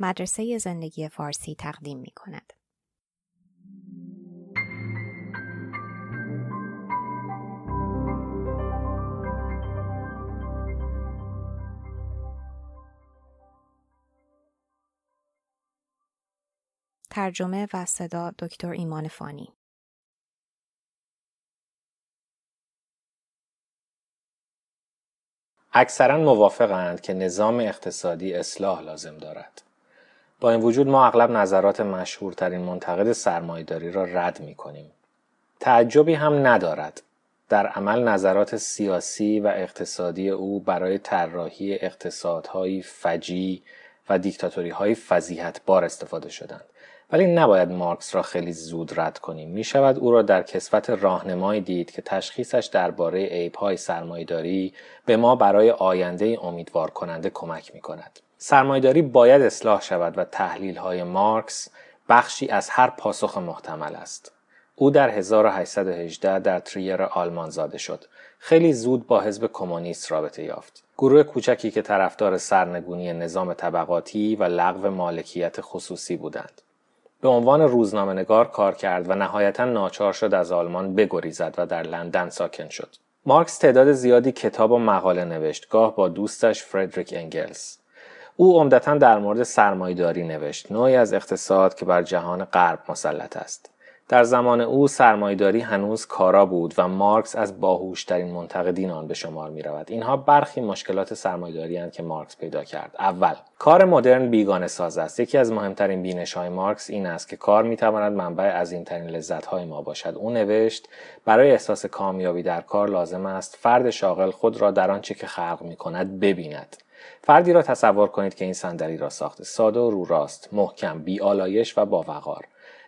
مدرسه زندگی فارسی تقدیم می کند. ترجمه و صدا دکتر ایمان فانی اکثرا موافقند که نظام اقتصادی اصلاح لازم دارد. با این وجود ما اغلب نظرات مشهورترین منتقد سرمایداری را رد می کنیم. تعجبی هم ندارد. در عمل نظرات سیاسی و اقتصادی او برای طراحی اقتصادهایی فجی و دیکتاتوری های فضیحت بار استفاده شدند. ولی نباید مارکس را خیلی زود رد کنیم. می شود او را در کسوت راهنمایی دید که تشخیصش درباره عیبهای سرمایداری به ما برای آینده امیدوار کننده کمک می کند. سرمایداری باید اصلاح شود و تحلیل های مارکس بخشی از هر پاسخ محتمل است. او در 1818 در تریر آلمان زاده شد. خیلی زود با حزب کمونیست رابطه یافت. گروه کوچکی که طرفدار سرنگونی نظام طبقاتی و لغو مالکیت خصوصی بودند. به عنوان روزنامهنگار کار کرد و نهایتا ناچار شد از آلمان بگریزد و در لندن ساکن شد. مارکس تعداد زیادی کتاب و مقاله نوشت گاه با دوستش فردریک انگلز. او عمدتا در مورد سرمایداری نوشت نوعی از اقتصاد که بر جهان غرب مسلط است در زمان او سرمایداری هنوز کارا بود و مارکس از باهوشترین منتقدین آن به شمار می رود. اینها برخی مشکلات سرمایداری که مارکس پیدا کرد. اول، کار مدرن بیگانه ساز است. یکی از مهمترین بینش های مارکس این است که کار می تواند منبع عظیم ترین لذت های ما باشد. او نوشت برای احساس کامیابی در کار لازم است فرد شاغل خود را در آنچه که خلق می کند ببیند. فردی را تصور کنید که این صندلی را ساخته. ساده و رو راست محکم بی آلایش و با وقار.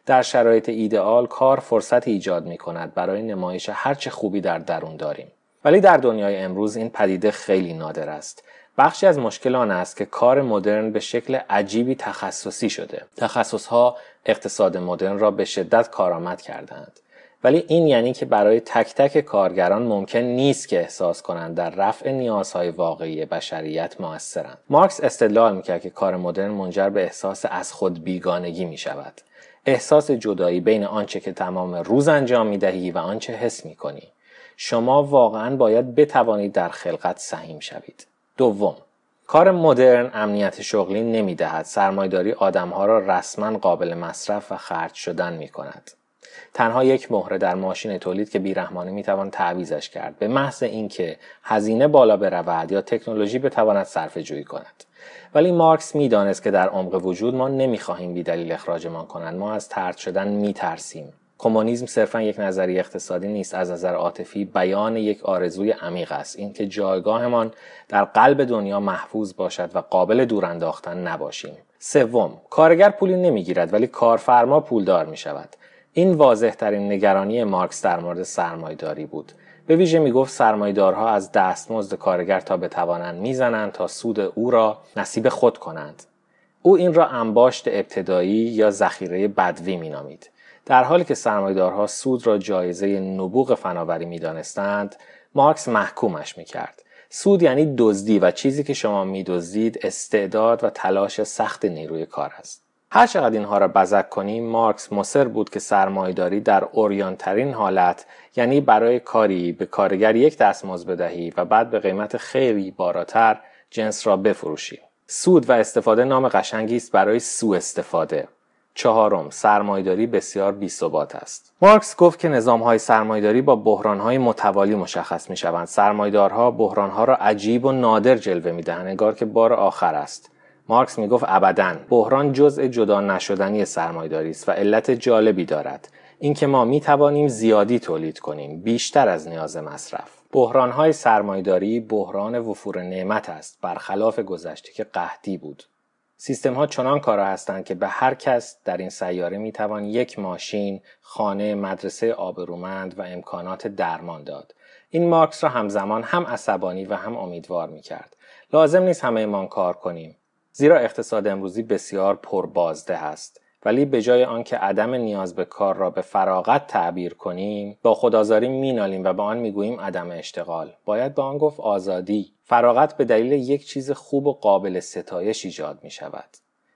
در شرایط ایدئال کار فرصت ایجاد می کند برای نمایش هرچه خوبی در درون داریم. ولی در دنیای امروز این پدیده خیلی نادر است. بخشی از مشکل آن است که کار مدرن به شکل عجیبی تخصصی شده. تخصصها اقتصاد مدرن را به شدت کارآمد کردند ولی این یعنی که برای تک تک کارگران ممکن نیست که احساس کنند در رفع نیازهای واقعی بشریت موثرند مارکس استدلال می‌کرد که کار مدرن منجر به احساس از خود بیگانگی می شود احساس جدایی بین آنچه که تمام روز انجام می دهی و آنچه حس می کنی. شما واقعا باید بتوانید در خلقت سهیم شوید. دوم کار مدرن امنیت شغلی نمی دهد. سرمایداری آدمها را رسما قابل مصرف و خرج شدن می کند. تنها یک مهره در ماشین تولید که بیرحمانه می‌توان تعویزش کرد. به محض اینکه هزینه بالا برود یا تکنولوژی بتواند صرفه جویی کند. ولی مارکس می‌دانست که در عمق وجود ما نمی‌خواهیم بیدلیل اخراجمان کنند. ما از ترد شدن میترسیم. کمونیسم صرفا یک نظریه اقتصادی نیست از نظر عاطفی بیان یک آرزوی عمیق است. اینکه جایگاهمان در قلب دنیا محفوظ باشد و قابل دور انداختن نباشیم. سوم کارگر پولی نمی‌گیرد ولی کارفرما پولدار می شود این واضح ترین نگرانی مارکس در مورد سرمایداری بود. به ویژه می گفت سرمایدارها از دستمزد کارگر تا بتوانند می‌زنند تا سود او را نصیب خود کنند. او این را انباشت ابتدایی یا ذخیره بدوی مینامید. در حالی که سرمایدارها سود را جایزه نبوغ فناوری می‌دانستند مارکس محکومش می‌کرد. سود یعنی دزدی و چیزی که شما میدزدید استعداد و تلاش سخت نیروی کار است. هر چقدر اینها را بزک کنیم مارکس مصر بود که سرمایهداری در اوریانترین حالت یعنی برای کاری به کارگر یک دستمزد بدهی و بعد به قیمت خیلی بالاتر جنس را بفروشی سود و استفاده نام قشنگی است برای سو استفاده. چهارم سرمایداری بسیار بیثبات است. مارکس گفت که نظام های سرمایداری با بحران های متوالی مشخص می شوند سرمایدارها بحران ها را عجیب و نادر جلوه می دهند انگار که بار آخر است. مارکس می‌گفت ابدا بحران جزء جدا نشدنی سرمایداری است و علت جالبی دارد اینکه ما می توانیم زیادی تولید کنیم بیشتر از نیاز مصرف بحران های سرمایداری بحران وفور نعمت است برخلاف گذشته که قحطی بود سیستم ها چنان کارا هستند که به هر کس در این سیاره می توان یک ماشین، خانه، مدرسه آبرومند و امکانات درمان داد. این مارکس را همزمان هم عصبانی و هم امیدوار می کرد. لازم نیست همه ایمان کار کنیم. زیرا اقتصاد امروزی بسیار پربازده است. ولی به جای آنکه عدم نیاز به کار را به فراغت تعبیر کنیم با خدازاری مینالیم و به آن می‌گوییم عدم اشتغال. باید به آن گفت آزادی. فراغت به دلیل یک چیز خوب و قابل ستایش ایجاد می شود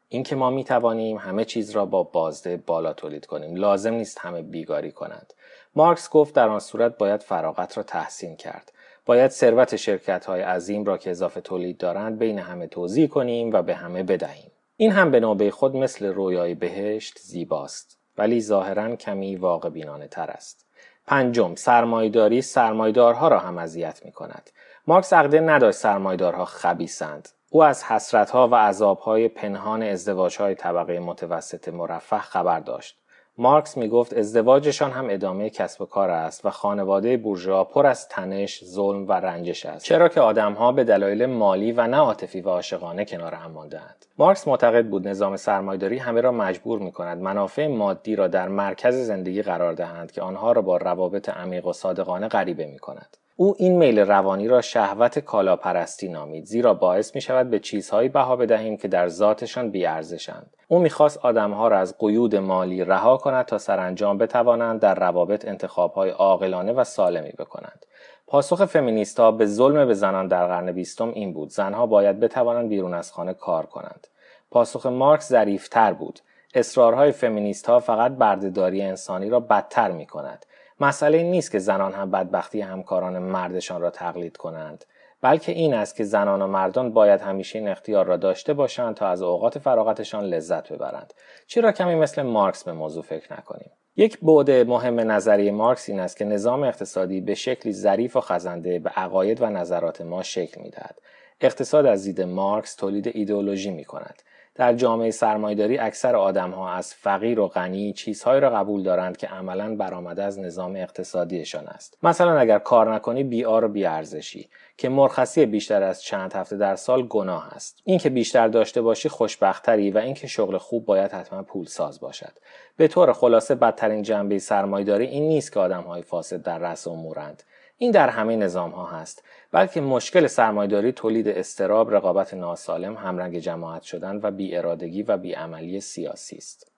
اینکه ما می توانیم همه چیز را با بازده بالا تولید کنیم لازم نیست همه بیگاری کنند. مارکس گفت در آن صورت باید فراغت را تحسین کرد. باید ثروت شرکت های عظیم را که اضافه تولید دارند بین همه توضیح کنیم و به همه بدهیم. این هم به نوبه خود مثل رویای بهشت زیباست ولی ظاهرا کمی واقع بینانه تر است. پنجم سرمایداری سرمایدارها را هم اذیت می کند مارکس عقده نداشت سرمایدارها خبیسند او از حسرتها و عذابهای پنهان ازدواجهای طبقه متوسط مرفه خبر داشت. مارکس می گفت ازدواجشان هم ادامه کسب و کار است و خانواده بورژوا پر از تنش، ظلم و رنجش است. چرا که آدمها به دلایل مالی و نه عاطفی و عاشقانه کنار هم ماندهاند. مارکس معتقد بود نظام سرمایداری همه را مجبور می کند منافع مادی را در مرکز زندگی قرار دهند که آنها را با روابط عمیق و صادقانه غریبه می کند. او این میل روانی را شهوت کالاپرستی نامید زیرا باعث می شود به چیزهایی بها بدهیم که در ذاتشان بیارزشند او می‌خواست آدمها را از قیود مالی رها کند تا سرانجام بتوانند در روابط انتخابهای عاقلانه و سالمی بکنند. پاسخ فمینیستها به ظلم به زنان در قرن بیستم این بود زنها باید بتوانند بیرون از خانه کار کنند. پاسخ مارکس ظریفتر بود اصرارهای فمینیست ها فقط بردهداری انسانی را بدتر می کند. مسئله نیست که زنان هم بدبختی همکاران مردشان را تقلید کنند بلکه این است که زنان و مردان باید همیشه این اختیار را داشته باشند تا از اوقات فراغتشان لذت ببرند. چرا کمی مثل مارکس به موضوع فکر نکنیم؟ یک بعد مهم نظریه مارکس این است که نظام اقتصادی به شکلی ظریف و خزنده به عقاید و نظرات ما شکل می‌دهد. اقتصاد از دید مارکس تولید ایدئولوژی می کند در جامعه سرمایداری اکثر آدمها از فقیر و غنی چیزهایی را قبول دارند که عملا برآمده از نظام اقتصادیشان است. مثلا اگر کار نکنی بیار و بیارزشی که مرخصی بیشتر از چند هفته در سال گناه است. اینکه بیشتر داشته باشی خوشبختری و اینکه شغل خوب باید حتما پولساز باشد. به طور خلاصه بدترین جنبه سرمایداری این نیست که آدمهای فاسد در رأس امورند. این در همه نظام ها هست. بلکه مشکل سرمایداری تولید استراب رقابت ناسالم همرنگ جماعت شدن و بیارادگی و بیعملی سیاسی است.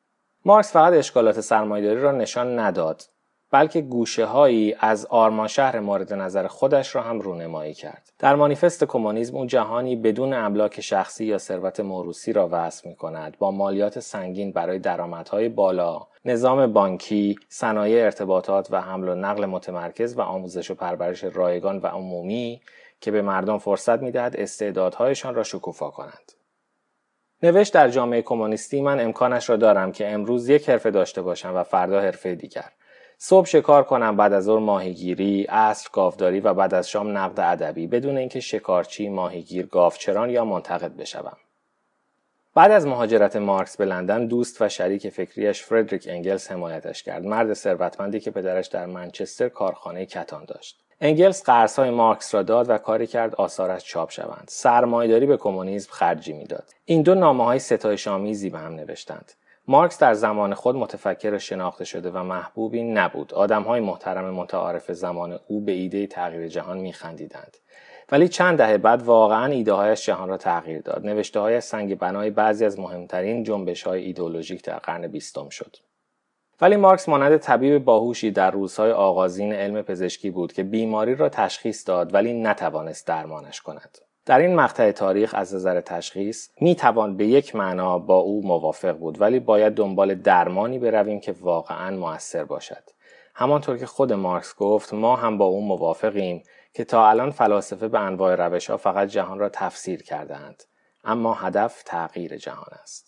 مارکس فقط اشکالات سرمایداری را نشان نداد. بلکه گوشه هایی از آرمان شهر مورد نظر خودش را هم رونمایی کرد. در مانیفست کمونیسم او جهانی بدون املاک شخصی یا ثروت موروسی را وصف می کند با مالیات سنگین برای درآمدهای بالا، نظام بانکی، صنایع ارتباطات و حمل و نقل متمرکز و آموزش و پرورش رایگان و عمومی که به مردم فرصت می‌دهد استعدادهایشان را شکوفا کنند. نوشت در جامعه کمونیستی من امکانش را دارم که امروز یک حرفه داشته باشم و فردا حرفه دیگر صبح شکار کنم بعد از ظهر ماهیگیری عصر گاوداری و بعد از شام نقد ادبی بدون اینکه شکارچی ماهیگیر گاوچران یا منتقد بشوم. بعد از مهاجرت مارکس به لندن دوست و شریک فکریش فردریک انگلس حمایتش کرد. مرد ثروتمندی که پدرش در منچستر کارخانه کتان داشت. انگلس قرضهای مارکس را داد و کاری کرد آثارش چاپ شوند. سرمایهداری به کمونیسم خرجی می‌داد. این دو نامه های ستایش آمیزی به هم نوشتند. مارکس در زمان خود متفکر شناخته شده و محبوبی نبود. های محترم متعارف زمان او به ایده تغییر جهان میخندیدند. ولی چند دهه بعد واقعا ایده هایش جهان را تغییر داد. نوشته های سنگ بنای بعضی از مهمترین جنبش های ایدولوژیک در قرن بیستم شد. ولی مارکس مانند طبیب باهوشی در روزهای آغازین علم پزشکی بود که بیماری را تشخیص داد ولی نتوانست درمانش کند. در این مقطع تاریخ از نظر تشخیص می توان به یک معنا با او موافق بود ولی باید دنبال درمانی برویم که واقعا موثر باشد. همانطور که خود مارکس گفت ما هم با او موافقیم که تا الان فلاسفه به انواع روش ها فقط جهان را تفسیر کردهاند اما هدف تغییر جهان است.